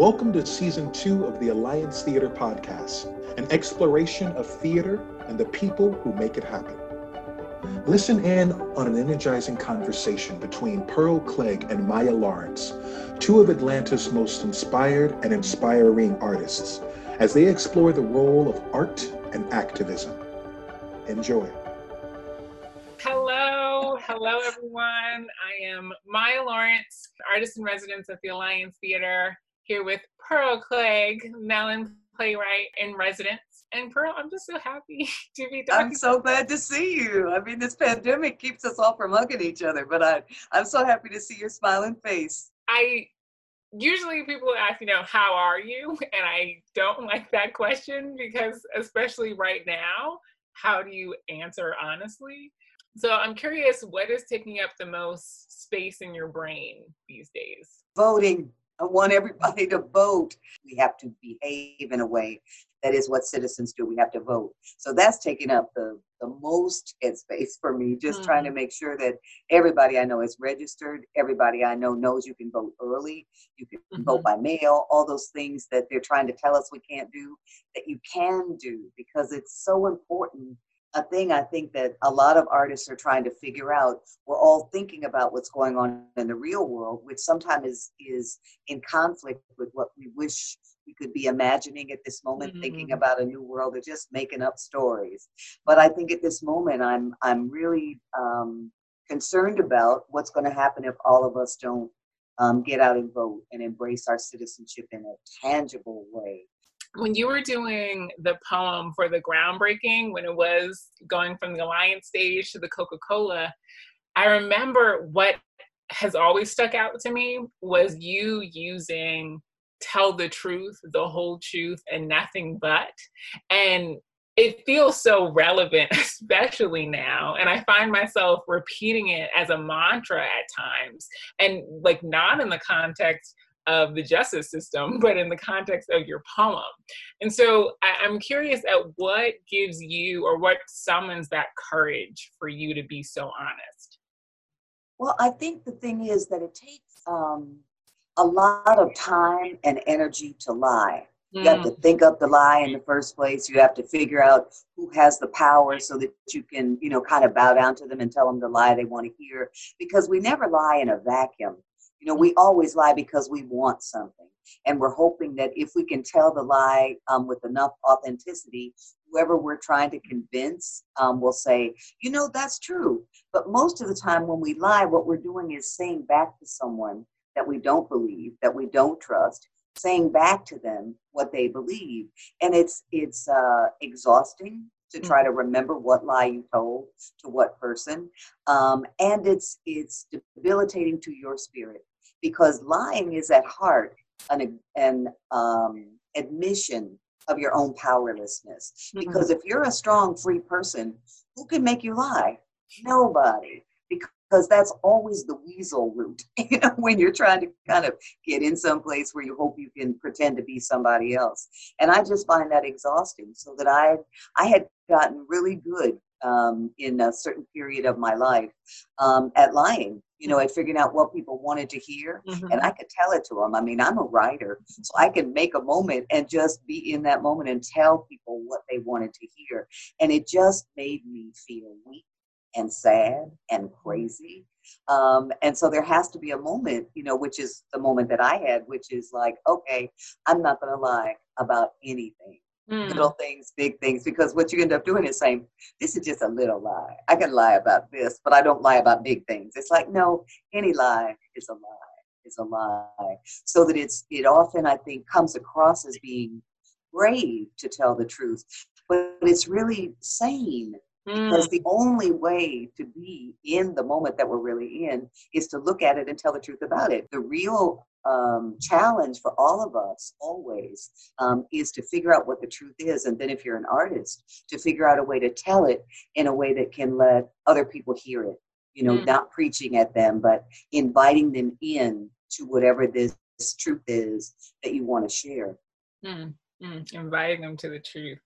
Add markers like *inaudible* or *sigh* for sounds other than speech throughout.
Welcome to season two of the Alliance Theater Podcast, an exploration of theater and the people who make it happen. Listen in on an energizing conversation between Pearl Cleage and Maya Lawrence, two of Atlanta's most inspired and inspiring artists, as they explore the role of art and activism. Enjoy. Hello, hello everyone. I am Maya Lawrence, artist in residence at the Alliance Theater, here with Pearl Cleage, Mellon playwright in residence. And Pearl, I'm just so happy *laughs* to be talking. I'm so glad to see you. I mean, this pandemic keeps us all from hugging each other, but I, I'm so happy to see your smiling face. I usually people ask, you know, how are you? *laughs* And I don't like that question because, especially right now, how do you answer honestly? So I'm curious, what is taking up the most space in your brain these days? Voting. I want everybody to vote. We have to behave in a way that is what citizens do. We have to vote. So that's taking up the, the most headspace for me, just mm-hmm. trying to make sure that everybody I know is registered. Everybody I know knows you can vote early, you can mm-hmm. vote by mail, all those things that they're trying to tell us we can't do, that you can do because it's so important a thing I think that a lot of artists are trying to figure out. We're all thinking about what's going on in the real world, which sometimes is is in conflict with what we wish we could be imagining at this moment, mm-hmm. thinking about a new world or just making up stories. But I think at this moment, I'm I'm really um, concerned about what's going to happen if all of us don't um, get out and vote and embrace our citizenship in a tangible way when you were doing the poem for the groundbreaking, when it was going from the Alliance stage to the Coca Cola, I remember what has always stuck out to me was you using tell the truth, the whole truth, and nothing but. And it feels so relevant, *laughs* especially now. And I find myself repeating it as a mantra at times, and like not in the context of the justice system, *laughs* but in the context of your poem. And so I, am curious at what gives you or what summons that courage for you to be so honest? Well, I think the thing is that it takes um, a lot of time and energy to lie. You have to mm. think up the lie in the first place. You have to figure out who has the power so that you can, you know, kind of bow down to them and tell them the lie they want to hear. Because we never lie in a vacuum. You know, we always lie because we want something. And we're hoping that if we can tell the lie um, with enough authenticity, whoever we're trying to convince um, will say, you know, that's true. But most of the time when we lie, what we're doing is saying back to someone that we don't believe, that we don't trust, saying back to them what they believe. And it's it's uh, exhausting to try to remember what lie you told to what person um, and it's it's debilitating to your spirit because lying is at heart an, an um, admission of your own powerlessness. Mm-hmm. Because if you're a strong, free person, who can make you lie? Nobody. Because that's always the weasel route, *laughs* you know, when you're trying to kind of get in some place where you hope you can pretend to be somebody else. And I just find that exhausting. So that I I had gotten really good um, in a certain period of my life um, at lying you know, at figuring out what people wanted to hear. Mm-hmm. And I could tell it to them. I mean, I'm a writer, so I can make a moment and just be in that moment and tell people what they wanted to hear. And it just made me feel weak and sad and crazy. Um, and so there has to be a moment, you know, which is the moment that I had, which is like, okay, I'm not going to lie about anything mm. little things, big things, because what you end up doing is saying, this is just a little lie. I can lie about this, but I don't lie about big things. It's like, no, any lie is a lie, is a lie. So that it's, it often, I think, comes across as being brave to tell the truth, but it's really sane because mm. the only way to be in the moment that we're really in is to look at it and tell the truth about it. The real um, challenge for all of us always um, is to figure out what the truth is. And then, if you're an artist, to figure out a way to tell it in a way that can let other people hear it. You know, mm. not preaching at them, but inviting them in to whatever this truth is that you want to share. Mm. Mm. Inviting them to the truth.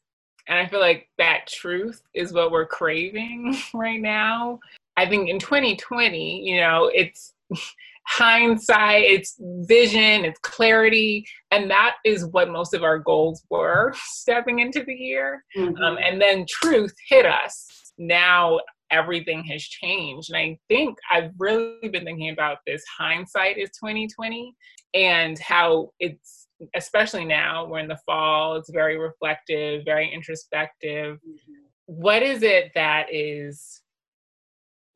And I feel like that truth is what we're craving *laughs* right now. I think in 2020, you know, it's *laughs* hindsight, it's vision, it's clarity. And that is what most of our goals were *laughs* stepping into the year. Mm-hmm. Um, and then truth hit us. Now everything has changed. And I think I've really been thinking about this hindsight is 2020 and how it's especially now we're in the fall, it's very reflective, very introspective. Mm-hmm. What is it that is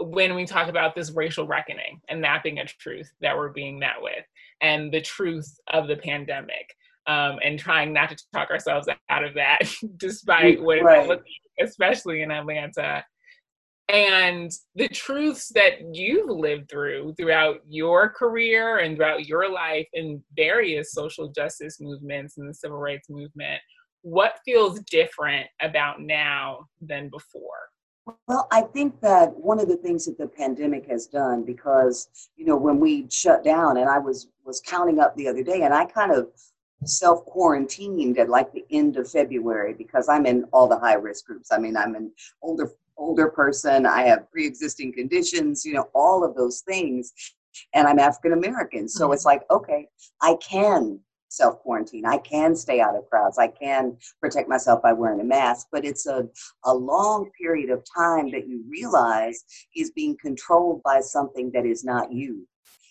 when we talk about this racial reckoning and that being a truth that we're being met with and the truth of the pandemic um, and trying not to talk ourselves out of that *laughs* despite what right. like, especially in Atlanta. And the truths that you've lived through throughout your career and throughout your life in various social justice movements and the civil rights movement, what feels different about now than before? Well, I think that one of the things that the pandemic has done, because you know, when we shut down, and I was was counting up the other day, and I kind of self quarantined at like the end of February because I'm in all the high risk groups. I mean, I'm an older older person. I have pre existing conditions. You know, all of those things, and I'm African American. So mm-hmm. it's like, okay, I can self quarantine. I can stay out of crowds. I can protect myself by wearing a mask, but it's a, a long period of time that you realize is being controlled by something that is not you.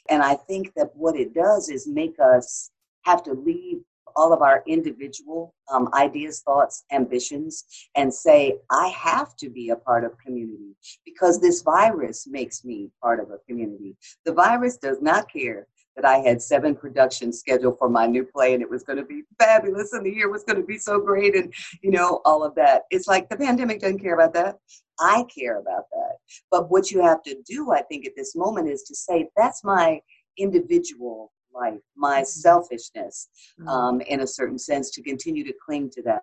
And I think that what it does is make us have to leave all of our individual um, ideas, thoughts, ambitions, and say, I have to be a part of community because this virus makes me part of a community. The virus does not care that I had seven productions scheduled for my new play and it was going to be fabulous and the year was going to be so great and, you know, all of that. It's like the pandemic doesn't care about that. I care about that. But what you have to do, I think, at this moment is to say, that's my individual life, my mm-hmm. selfishness, mm-hmm. um, in a certain sense, to continue to cling to that.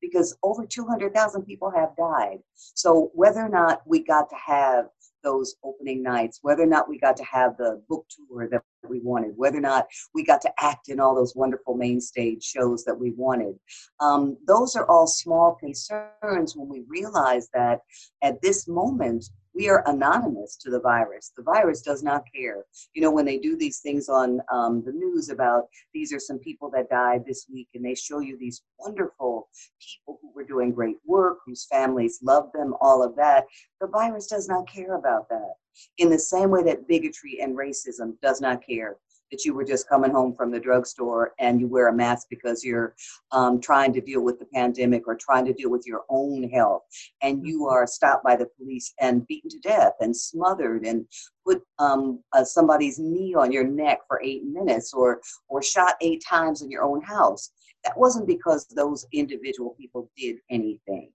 Because over 200,000 people have died. So whether or not we got to have those opening nights, whether or not we got to have the book tour that we wanted, whether or not we got to act in all those wonderful main stage shows that we wanted. Um, those are all small concerns when we realize that at this moment, we are anonymous to the virus. The virus does not care. You know, when they do these things on um, the news about these are some people that died this week, and they show you these wonderful people who were doing great work, whose families loved them, all of that, the virus does not care about that. In the same way that bigotry and racism does not care that you were just coming home from the drugstore and you wear a mask because you're um, trying to deal with the pandemic or trying to deal with your own health, and you mm-hmm. are stopped by the police and beaten to death and smothered and put um, uh, somebody's knee on your neck for eight minutes or or shot eight times in your own house. That wasn't because those individual people did anything.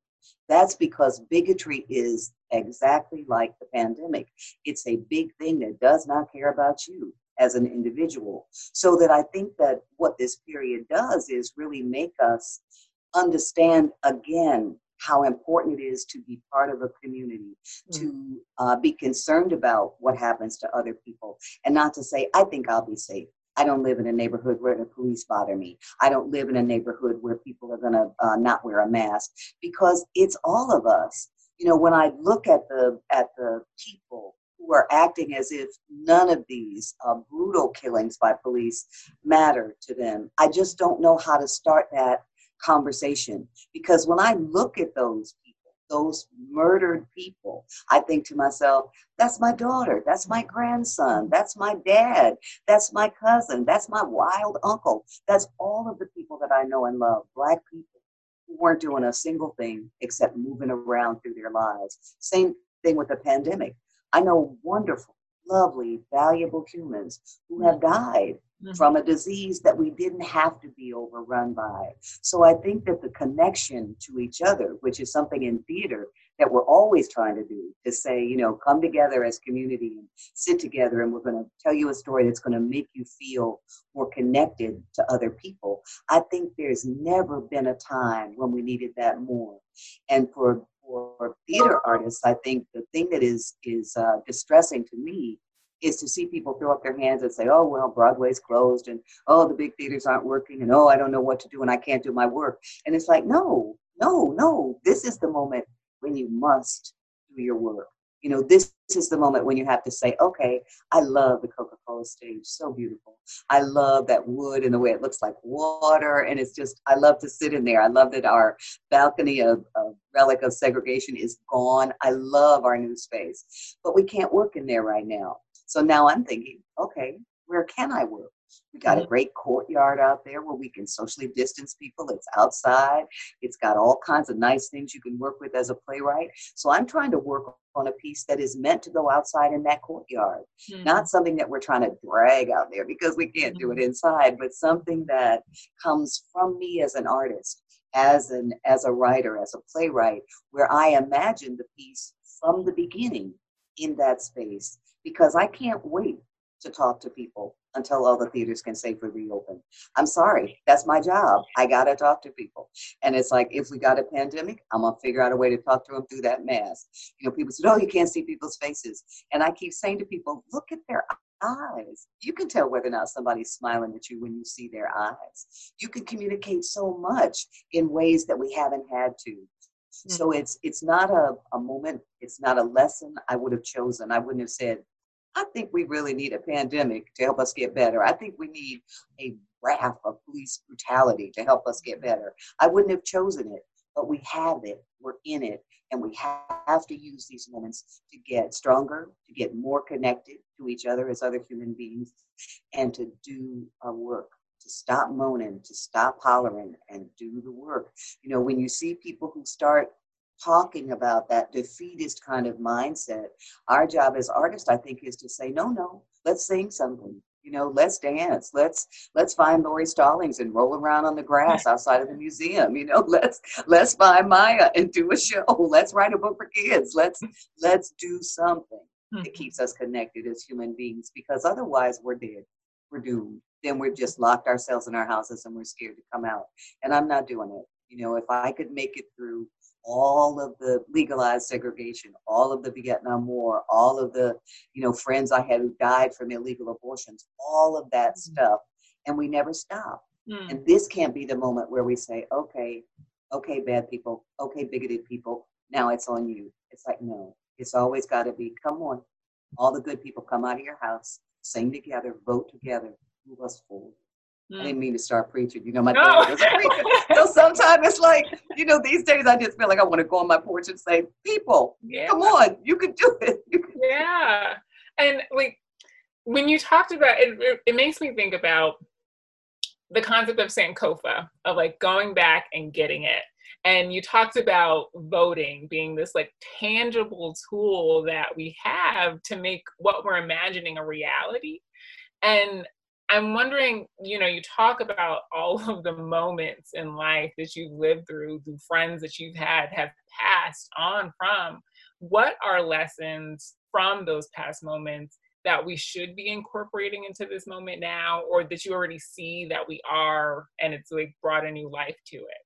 That's because bigotry is exactly like the pandemic. It's a big thing that does not care about you as an individual. So that I think that what this period does is really make us understand again how important it is to be part of a community, mm-hmm. to uh, be concerned about what happens to other people, and not to say, I think I'll be safe. I don't live in a neighborhood where the police bother me. I don't live in a neighborhood where people are going to uh, not wear a mask because it's all of us. You know, when I look at the at the people who are acting as if none of these uh, brutal killings by police matter to them. I just don't know how to start that conversation because when I look at those people, those murdered people, I think to myself, that's my daughter, that's my grandson, that's my dad, that's my cousin, that's my wild uncle, that's all of the people that I know and love, black people who weren't doing a single thing except moving around through their lives. Same thing with the pandemic. I know wonderful, lovely, valuable humans who have mm-hmm. died mm-hmm. from a disease that we didn't have to be overrun by. So I think that the connection to each other, which is something in theater that we're always trying to do, to say, you know, come together as community and sit together and we're going to tell you a story that's going to make you feel more connected to other people. I think there's never been a time when we needed that more. And for for theater artists, I think the thing that is is uh, distressing to me is to see people throw up their hands and say, "Oh well, Broadway's closed, and oh the big theaters aren't working, and oh I don't know what to do, and I can't do my work." And it's like, no, no, no. This is the moment when you must do your work. You know, this is the moment when you have to say, okay, I love the Coca Cola stage, so beautiful. I love that wood and the way it looks like water. And it's just, I love to sit in there. I love that our balcony of, of relic of segregation is gone. I love our new space, but we can't work in there right now. So now I'm thinking, okay, where can I work? We got a great courtyard out there where we can socially distance people. It's outside. It's got all kinds of nice things you can work with as a playwright. So I'm trying to work on a piece that is meant to go outside in that courtyard, mm-hmm. not something that we're trying to drag out there because we can't do it mm-hmm. inside, but something that comes from me as an artist, as an as a writer, as a playwright, where I imagine the piece from the beginning in that space because I can't wait to talk to people until all the theaters can safely reopen. I'm sorry, that's my job. I gotta talk to people. And it's like if we got a pandemic, I'm gonna figure out a way to talk to them through that mask. You know, people said, Oh, you can't see people's faces. And I keep saying to people, look at their eyes. You can tell whether or not somebody's smiling at you when you see their eyes. You can communicate so much in ways that we haven't had to. So hmm. it's it's not a, a moment, it's not a lesson I would have chosen. I wouldn't have said, I think we really need a pandemic to help us get better. I think we need a raft of police brutality to help us get better. I wouldn't have chosen it, but we have it. We're in it. And we have to use these moments to get stronger, to get more connected to each other as other human beings, and to do our work to stop moaning, to stop hollering, and do the work. You know, when you see people who start talking about that defeatist kind of mindset. Our job as artists, I think, is to say, no, no, let's sing something. You know, let's dance. Let's let's find Lauri Stallings and roll around on the grass *laughs* outside of the museum. You know, *laughs* let's let's find Maya and do a show. *laughs* Let's write a book for kids. Let's let's do something that mm-hmm. keeps us connected as human beings because otherwise we're dead. We're doomed. Then we've just locked ourselves in our houses and we're scared to come out. And I'm not doing it. You know, if I could make it through all of the legalized segregation, all of the Vietnam War, all of the, you know, friends I had who died from illegal abortions, all of that mm-hmm. stuff. And we never stop. Mm. And this can't be the moment where we say, okay, okay, bad people, okay, bigoted people, now it's on you. It's like, no, it's always got to be, come on, all the good people come out of your house, sing together, vote together, move us forward. Mm. I didn't mean to start preaching. You know, my dad was a preacher. *laughs* so sometimes it's like, you know, these days I just feel like I want to go on my porch and say, people, yeah. come on, you can do it. yeah. And like when you talked about it, it, it makes me think about the concept of Sankofa, of like going back and getting it. And you talked about voting being this like tangible tool that we have to make what we're imagining a reality. And I'm wondering, you know, you talk about *laughs* all of the moments in life that you've lived through, the friends that you've had have passed on from. What are lessons from those past moments that we should be incorporating into this moment now, or that you already see that we are and it's like brought a new life to it?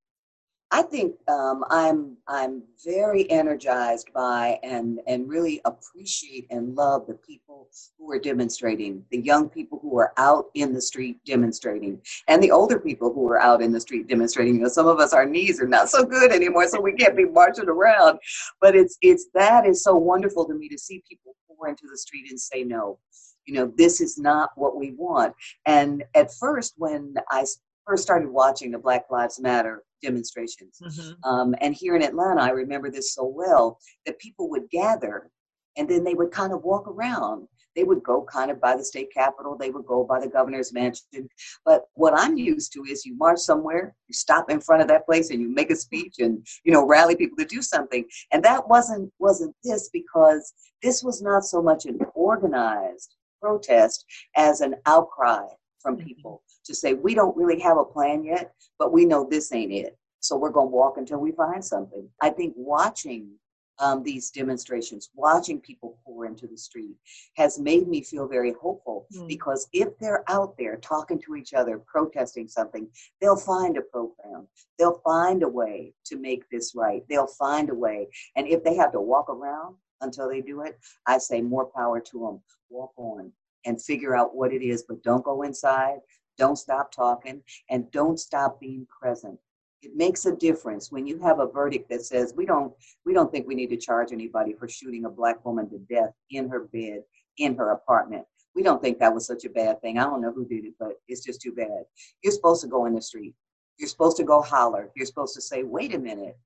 I think um, I'm I'm very energized by and and really appreciate and love the people who are demonstrating, the young people who are out in the street demonstrating, and the older people who are out in the street demonstrating. You know, some of us our knees are not so good anymore, so we can't be marching around. But it's it's that is so wonderful to me to see people pour into the street and say no. You know, this is not what we want. And at first, when I first started watching the Black Lives Matter demonstrations. Mm-hmm. Um, and here in Atlanta, I remember this so well that people would gather and then they would kind of walk around. They would go kind of by the state capitol, they would go by the governor's mansion. But what I'm used to is you march somewhere, you stop in front of that place and you make a speech and you know rally people to do something. And that wasn't wasn't this because this was not so much an organized protest as an outcry from mm-hmm. people to say, we don't really have a plan yet, but we know this ain't it. So we're going to walk until we find something. I think watching um, these demonstrations, watching people pour into the street, has made me feel very hopeful mm. because if they're out there talking to each other, protesting something, they'll find a program. They'll find a way to make this right. They'll find a way. And if they have to walk around until they do it, I say more power to them. Walk on and figure out what it is, but don't go inside. Don't stop talking and don't stop being present It makes a difference when you have a verdict that says we don't we don't think we need to charge anybody for shooting a black woman to death in her bed in her apartment. We don't think that was such a bad thing. I don't know who did it, but it's just too bad. You're supposed to go in the street. You're supposed to go holler. You're supposed to say, wait a minute.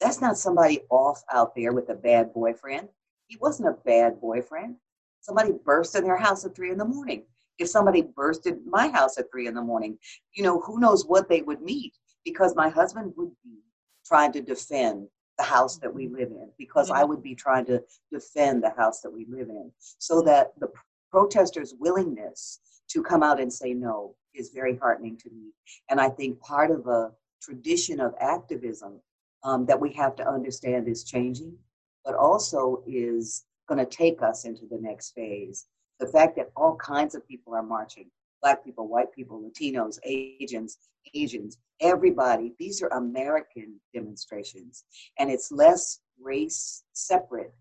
That's not somebody off out there with a bad boyfriend. He wasn't a bad boyfriend. Somebody burst in their house at three in the morning. If somebody bursted my house at three in the morning, you know, who knows what they would meet because my husband would be trying to defend the house that we mm-hmm. live in because I mm-hmm. would be trying to defend the house that we live in so mm-hmm. that the protesters' willingness to come out and say no is very heartening to me. And I think part of a tradition of activism um, that we have to understand is changing, but also is going to take us into the next phase. The fact that all kinds of people are marching Black people, white people, Latinos, Asians, Asians, everybody. These are American demonstrations, and it's less race separate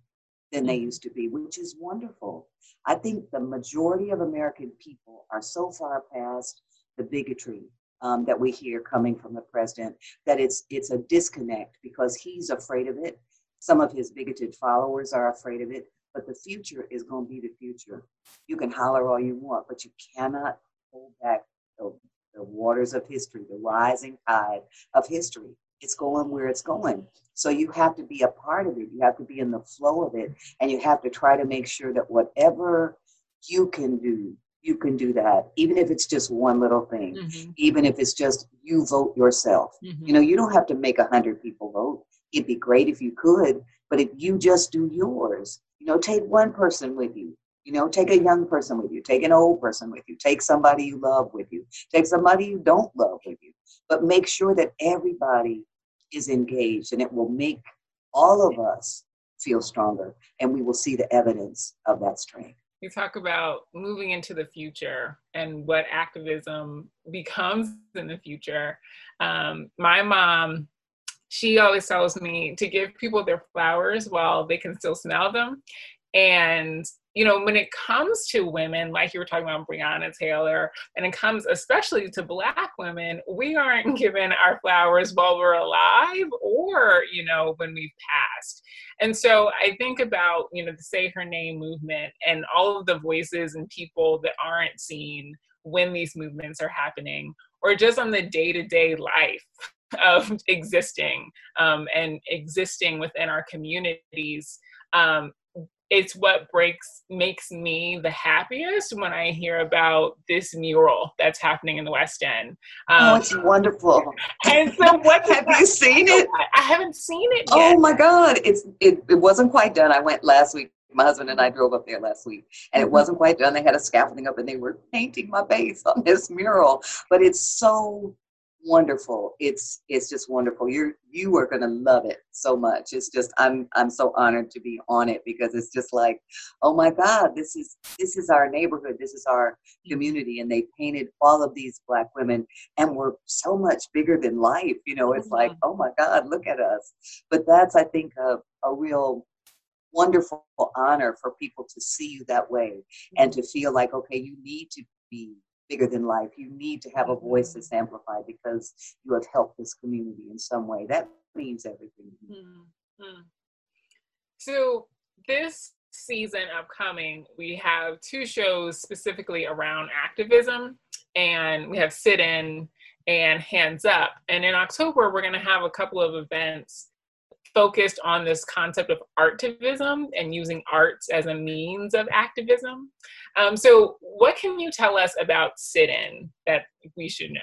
than they mm-hmm. used to be, which is wonderful. I think the majority of American people are so far past the bigotry um, that we hear coming from the president that it's it's a disconnect because he's afraid of it. Some of his bigoted followers are afraid of it, but the future is going to be the future. You can holler all you want, but you cannot hold back the, the waters of history, the rising tide of history. It's going where it's going. So you have to be a part of it. You have to be in the flow of it. And you have to try to make sure that whatever you can do, you can do that, even if it's just one little thing, mm-hmm. even if it's just you vote yourself. Mm-hmm. You know, you don't have to make a hundred people vote. It'd be great if you could, but if you just do yours, you know, take one person with you. You know, take a young person with you, take an old person with you, take somebody you love with you, take somebody you don't love with you, but make sure that everybody is engaged and it will make all of us feel stronger and we will see the evidence of that strength. You talk about moving into the future and what activism *laughs* becomes in the future. Um, my mom, she always tells me to give people their flowers while they can still smell them. And you know, when it comes to women, like you were talking about Breonna Taylor, and it comes especially to Black women, we aren't mm-hmm. given our flowers while we're alive or, you know, when we've passed. And so I think about, you know, the Say Her Name movement and all of the voices and people that aren't seen when these movements are happening, or just on the day to day life of *laughs* existing um, and existing within our communities. Um, it's what breaks makes me the happiest when I hear about this mural that's happening in the West End. Oh, um, oh, it's wonderful! And so, what *laughs* have you seen it? I haven't seen it. Oh yet. Oh my God! It's it, it wasn't quite done. I went last week. My husband and I drove up there last week, and it mm-hmm. wasn't quite done. They had a scaffolding up, and they were painting my face on this mural. But it's so wonderful. It's it's just wonderful. You're you are gonna love it so much. It's just I'm I'm so honored to be on it because it's just like, oh my God, this is this is our neighborhood, this is our community, and they painted all of these black women and we're so much bigger than life. You know, it's like, mm-hmm. oh my God, look at us. But that's I think a, a real wonderful honor for people to see you that way and to feel like okay you need to be bigger than life. You need to have a voice that's amplified because you have helped this community in some way. That means everything. Mm-hmm. So this season upcoming, we have two shows specifically around activism, and we have sit in and hands up. And in October, we're going to have a couple of events focused on this concept of artivism and using arts as a means of activism. Um, so, what can you tell us about sit in that we should know?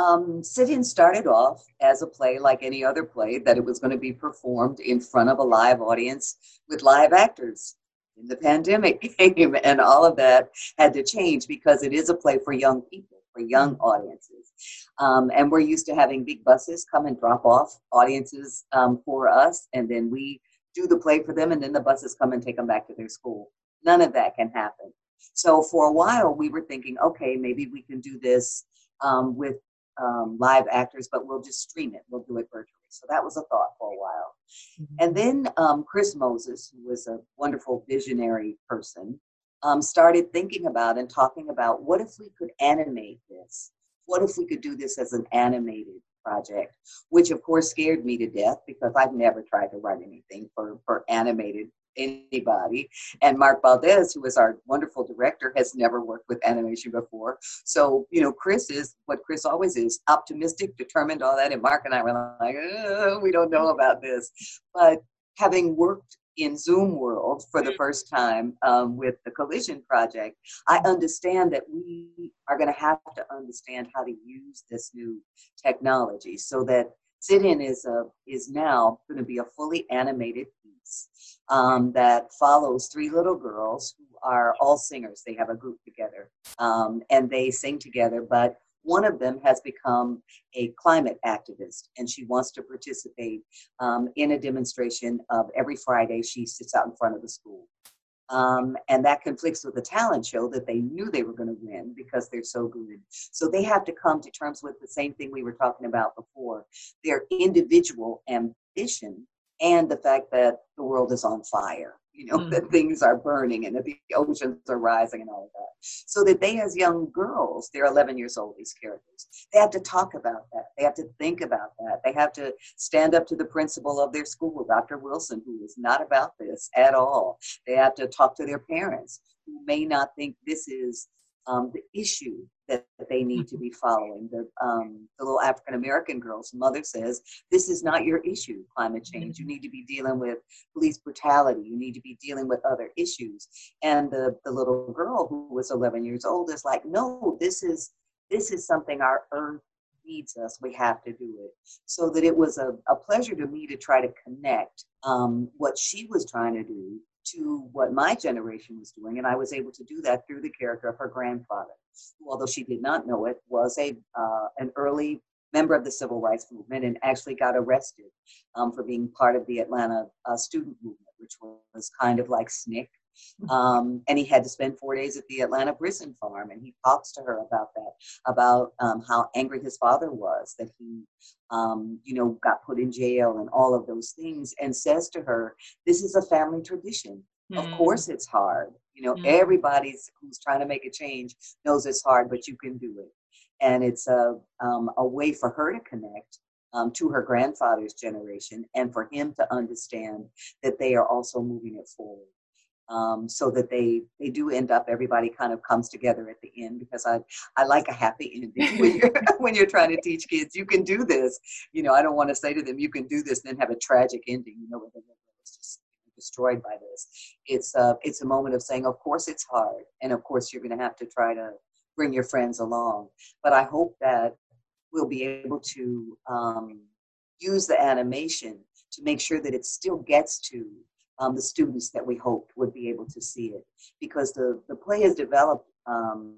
Um, sit in started off as a play like any other play, that it was going to be performed in front of a live audience with live actors. In the pandemic *laughs* came, and all of that had to change because it is a play for young people, for young audiences. Um, and we're used to having big buses come and drop off audiences um, for us, and then we do the play for them, and then the buses come and take them back to their school. None of that can happen. So for a while, we were thinking, okay, maybe we can do this um, with um, live actors, but we'll just stream it. We'll do it virtually. So that was a thought for a while. Mm-hmm. And then um, Chris Moses, who was a wonderful visionary person, um, started thinking about and talking about what if we could animate this? What if we could do this as an animated project, which of course scared me to death because I've never tried to write anything for, for animated anybody. And Mark Valdez, who is our wonderful director, has never worked with animation before. So, you know, Chris is what Chris always is optimistic, determined, all that. And Mark and I were like, oh, we don't know about this. But having worked in Zoom world for the first time um, with the Collision Project, I understand that we are going to have to understand how to use this new technology so that Sit-In is a is now going to be a fully animated piece um, that follows three little girls who are all singers. They have a group together um, and they sing together, but one of them has become a climate activist and she wants to participate um, in a demonstration of every Friday she sits out in front of the school. Um, and that conflicts with the talent show that they knew they were going to win because they're so good. So they have to come to terms with the same thing we were talking about before their individual ambition and the fact that the world is on fire you know, mm. *laughs* that things are burning and that the oceans are rising and all of that. So that they, as young girls, they're 11 years old, these characters, they have to talk about that. They have to think about that. They have to stand up to the principal of their school, Dr. Wilson, who is not about this at all. They have to talk to their parents who may not think this is um, the issue that, that, they need to be following. The, um, the little African American girl's mother says, This is not your issue, climate change. You need to be dealing with police brutality. You need to be dealing with other issues. And the, the little girl who was 11 years old is like, No, this is, this is something our earth needs us. We have to do it. So that it was a, a pleasure to me to try to connect um, what she was trying to do to what my generation was doing. And I was able to do that through the character of her grandfather, who, although she did not know it, was a uh, an early member of the civil rights movement and actually got arrested um, for being part of the Atlanta uh, student movement, which was kind of like SNCC. Um, and he had to spend four days at the Atlanta prison farm. And he talks to her about that, about um, how angry his father was that he, um, you know, got put in jail and all of those things, and says to her, "This is a family tradition. Mm-hmm. Of mm. course, it's hard. You know, mm-hmm. everybody's who's trying to make a change knows it's hard, but you can do it." And it's a um, a way for her to connect um, to her grandfather's generation and for him to understand that they are also moving it forward um, so that they they do end up everybody kind of comes together at the end because I I like a happy ending *laughs* when you're when you're trying to teach kids you can do this. You know I don't want to say to them you can do this and then have a tragic ending you know where the is just destroyed by this. It's uh it's a moment of saying of course it's hard and of course you're going to have to try to bring your friends along. But I hope that we'll be able to um, use the animation to make sure that it still gets to um, the students that we hoped would be able to see it because the, the play is developed um,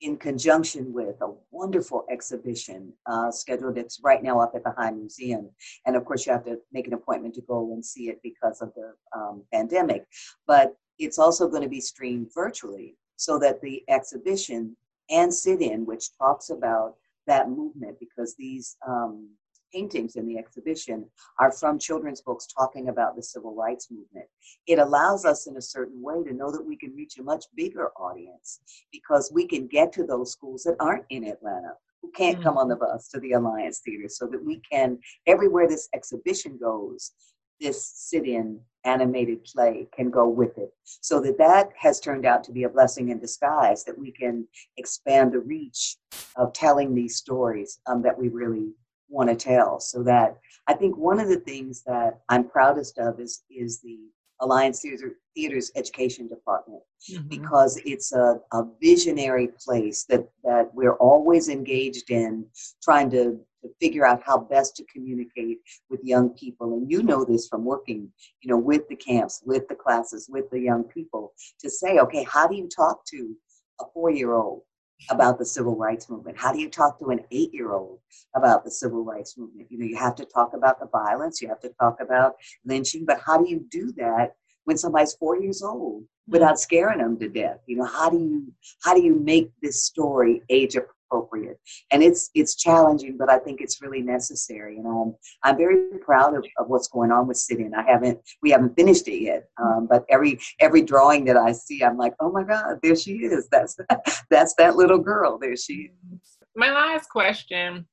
in conjunction with a wonderful exhibition uh, scheduled. It's right now up at the High Museum. And of course, you have to make an appointment to go and see it because of the um, pandemic. But it's also going to be streamed virtually so that the exhibition and sit-in, which talks about that movement, because these um, paintings in the exhibition are from children's books talking about the civil rights movement. It allows us in a certain way to know that we can reach a much bigger audience because we can get to those schools that aren't in Atlanta who can't mm-hmm. come on the mm-hmm. bus to the Alliance Theater so that we can, everywhere this exhibition goes, this sit-in animated play can go with it so that that has turned out to be a blessing in disguise that we can expand the reach of telling these stories um, that we really want to tell. So that I think one of the things that I'm proudest of is is the Alliance Theater, Theater's education department mm-hmm. because it's a, a visionary place that that we're always engaged in trying to, to figure out how best to communicate with young people. And you know this from working, you know, with the camps, with the classes, with the young people, to say, okay, how do you talk to a four-year-old? About the civil rights movement? How do you talk to an eight year old about the civil rights movement? You know, you have to talk about the violence, you have to talk about lynching, but how do you do that when somebody's four years old hmm. without scaring them to death? You know, how do you how do you make this story age appropriate? And it's it's challenging, but I think it's really necessary. And I'm I'm very proud of, of what's going on with Sit-In. I haven't we haven't finished it yet, um, but every every drawing that I see, I'm like, oh my God, there she is. That's *laughs* that's that little girl. There she is. My last question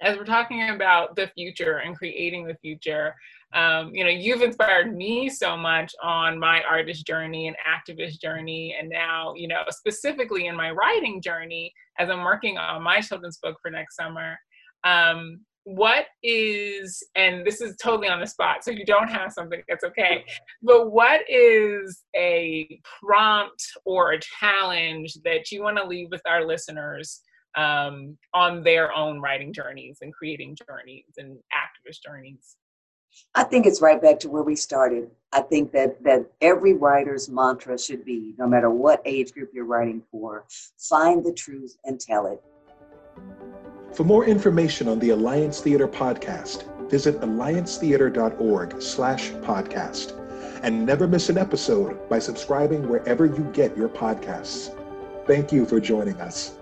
as we're talking about the future and creating the future, um, you know, you've inspired me so much on my artist journey and activist journey, and now, you know, specifically in my writing journey as I'm working on my children's book for next summer. Um, what is, and this is totally on the spot, so you don't have something, that's okay. But what is a prompt or a challenge that you want to leave with our listeners um, on their own writing journeys and creating journeys and activist journeys? I think it's right back to where we started. I think that that every writer's mantra should be, no matter what age group you're writing for, find the truth and tell it. For more information on the Alliance Theater podcast, visit alliancetheater.org slash podcast. And never miss an episode by subscribing wherever you get your podcasts. Thank you for joining us.